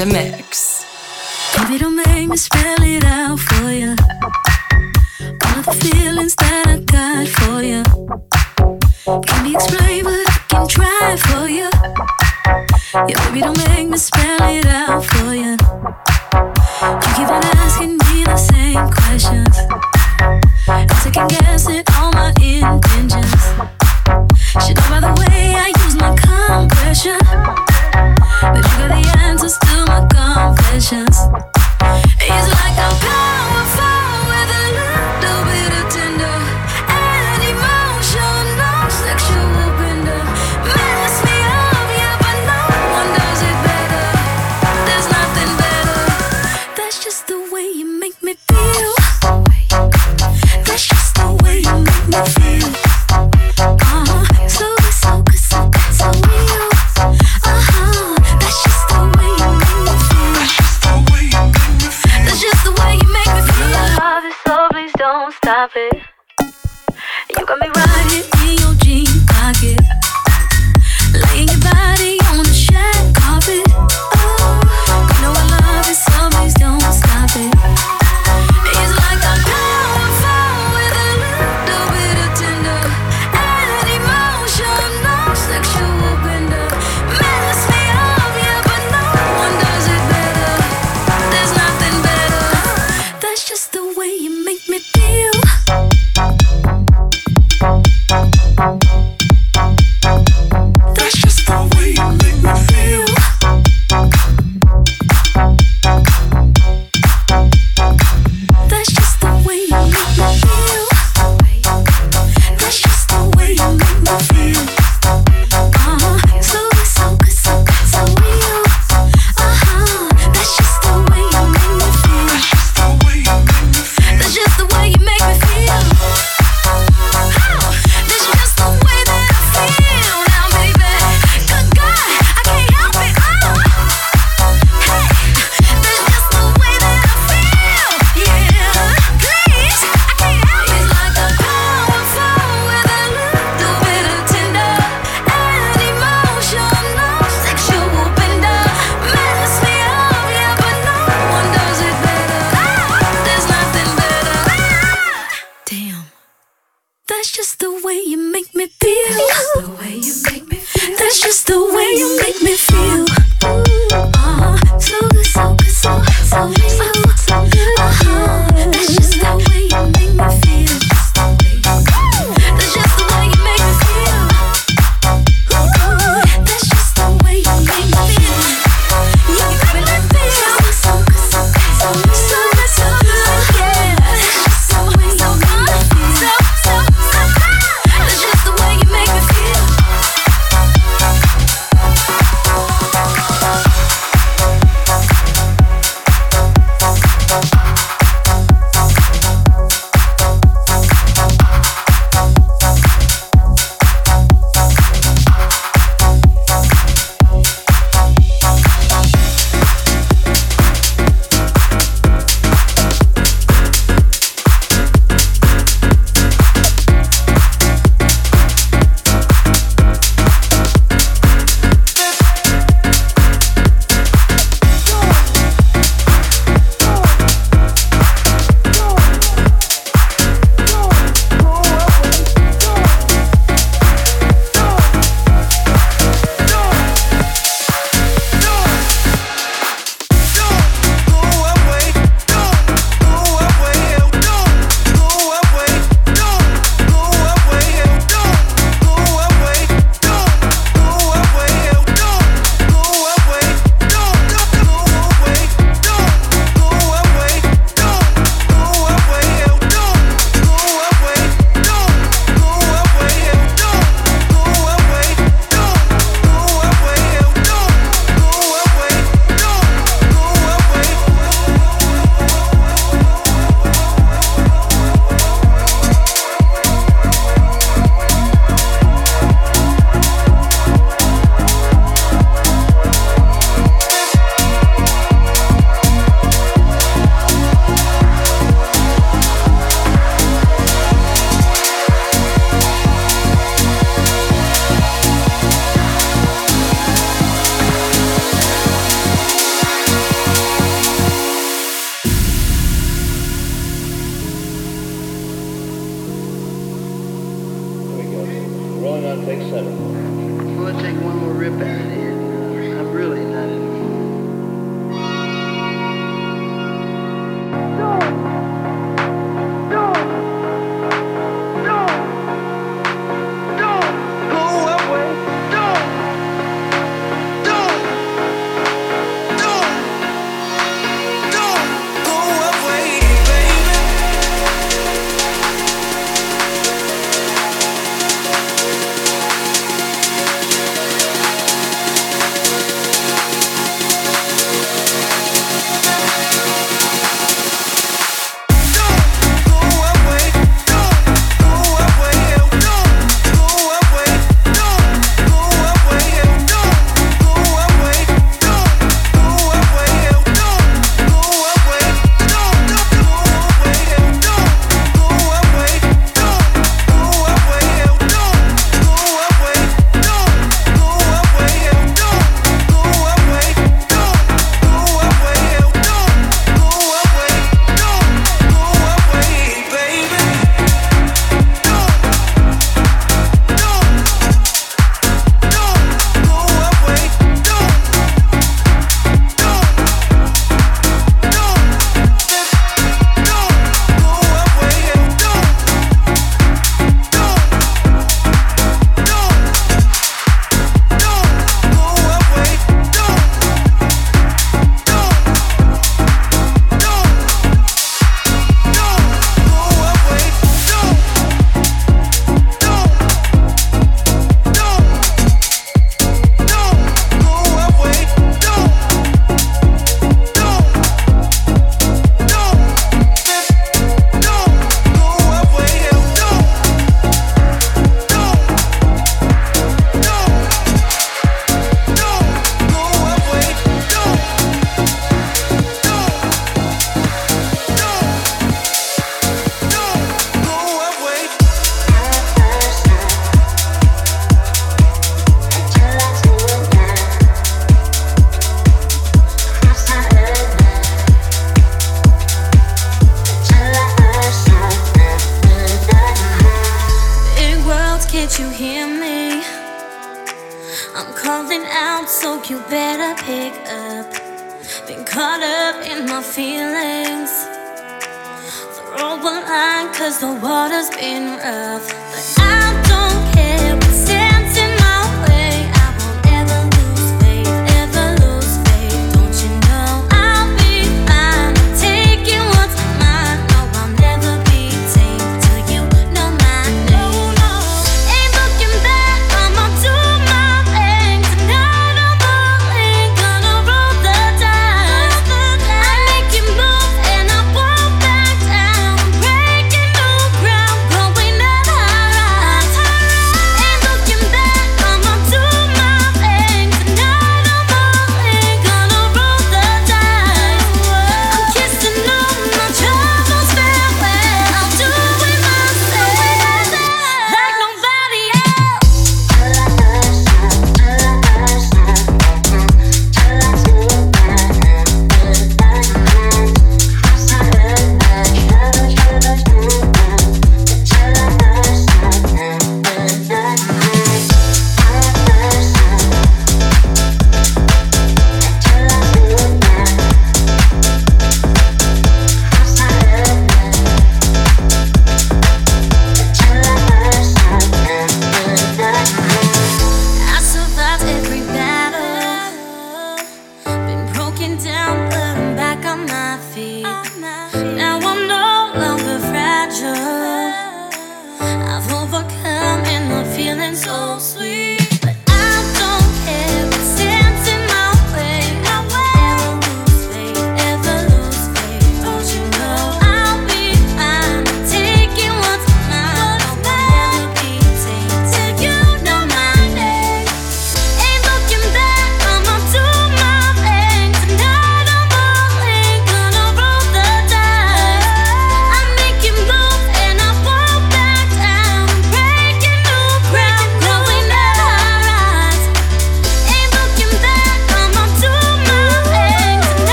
In the mix.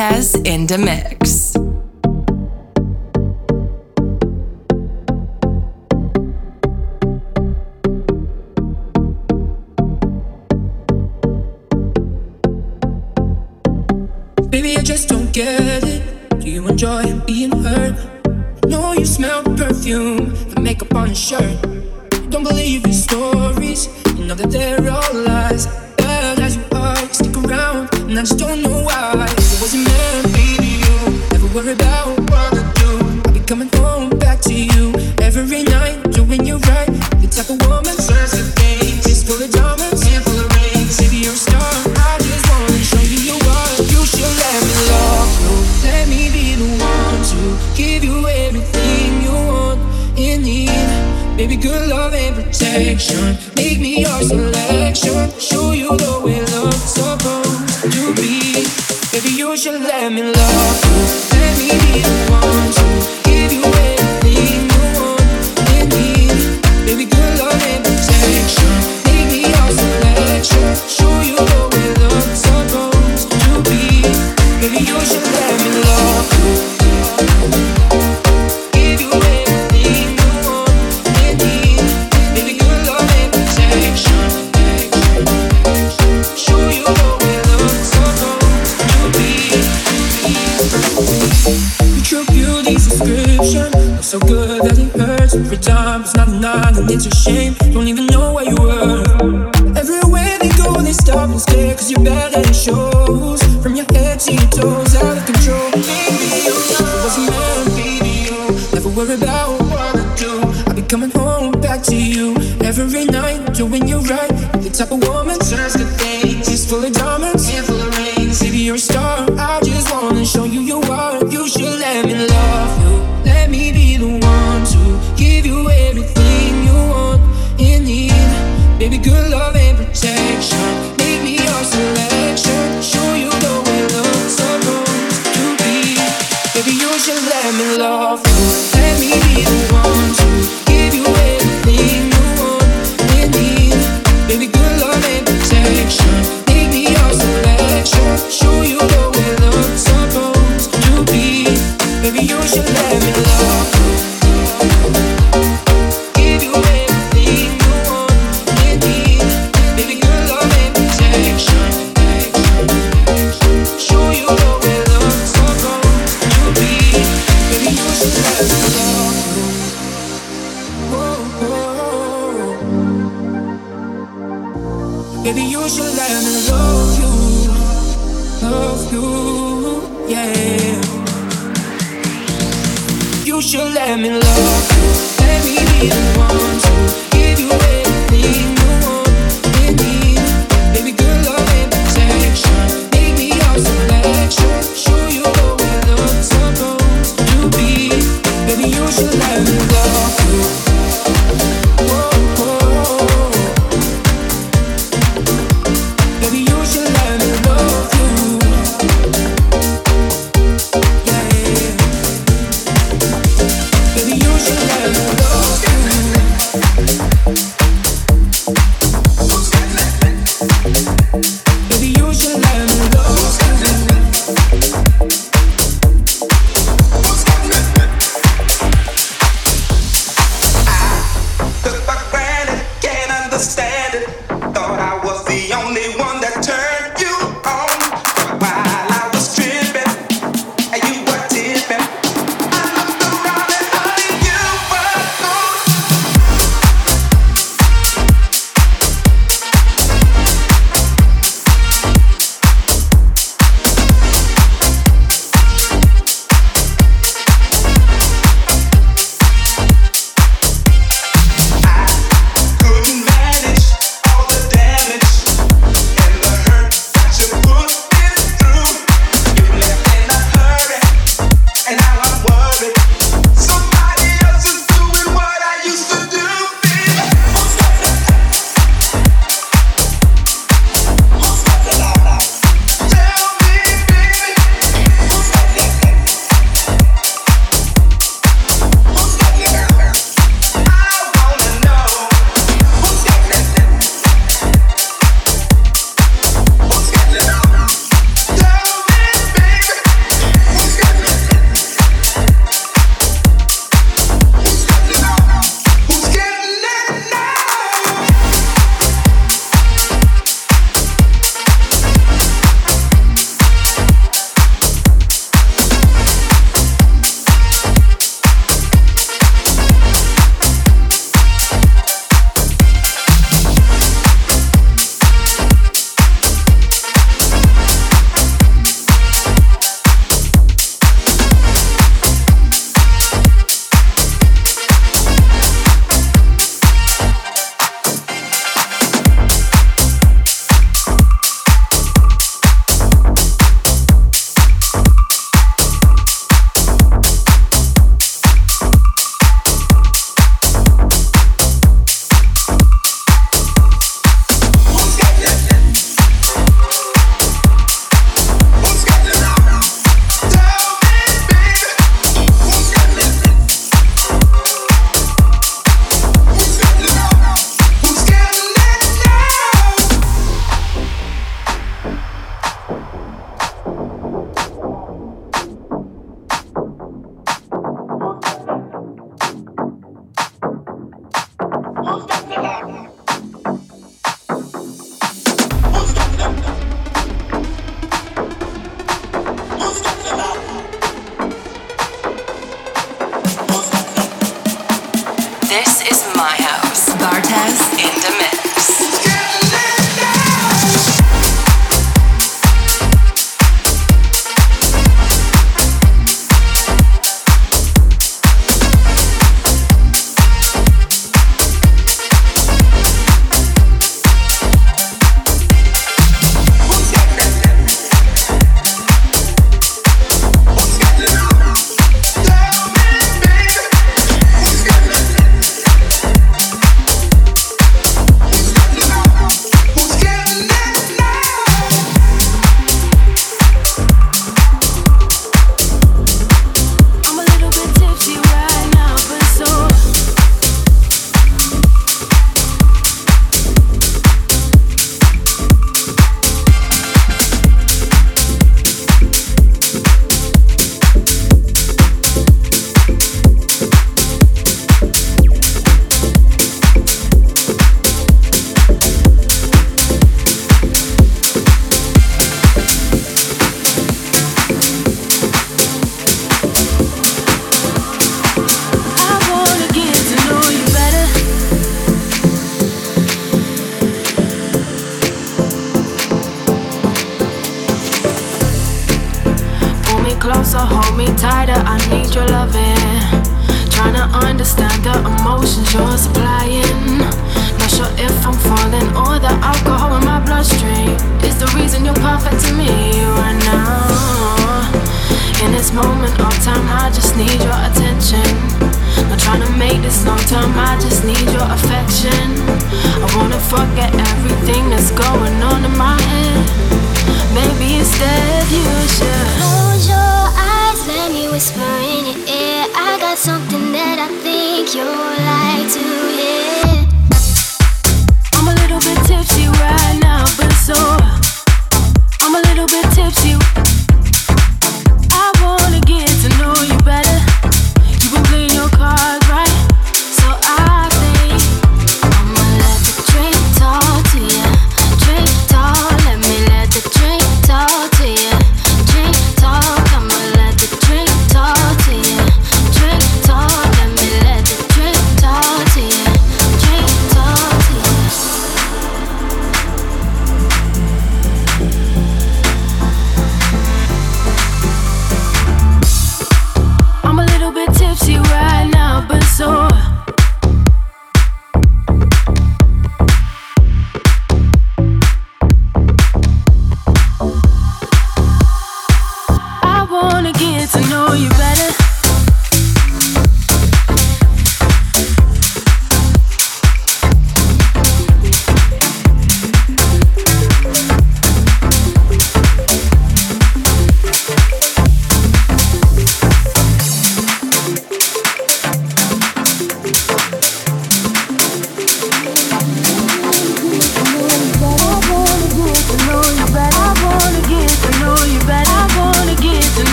Bartez in the mix. Baby, I just don't get it. Do you enjoy being hurt? No, you smell perfume, the makeup on your shirt. Don't believe your stories, you know that they're all lies. And I just don't know why It wasn't meant, baby, you never worry about what I do. I'll be coming home back to you every night, doing you right. The type of woman serves the games, just full of diamonds and full of rings. Baby, you're a star. I just wanna show you you are. You should let me love you, let me be the one to give you everything you want and need. Baby, good love and protection. Make me your selection. Should let me love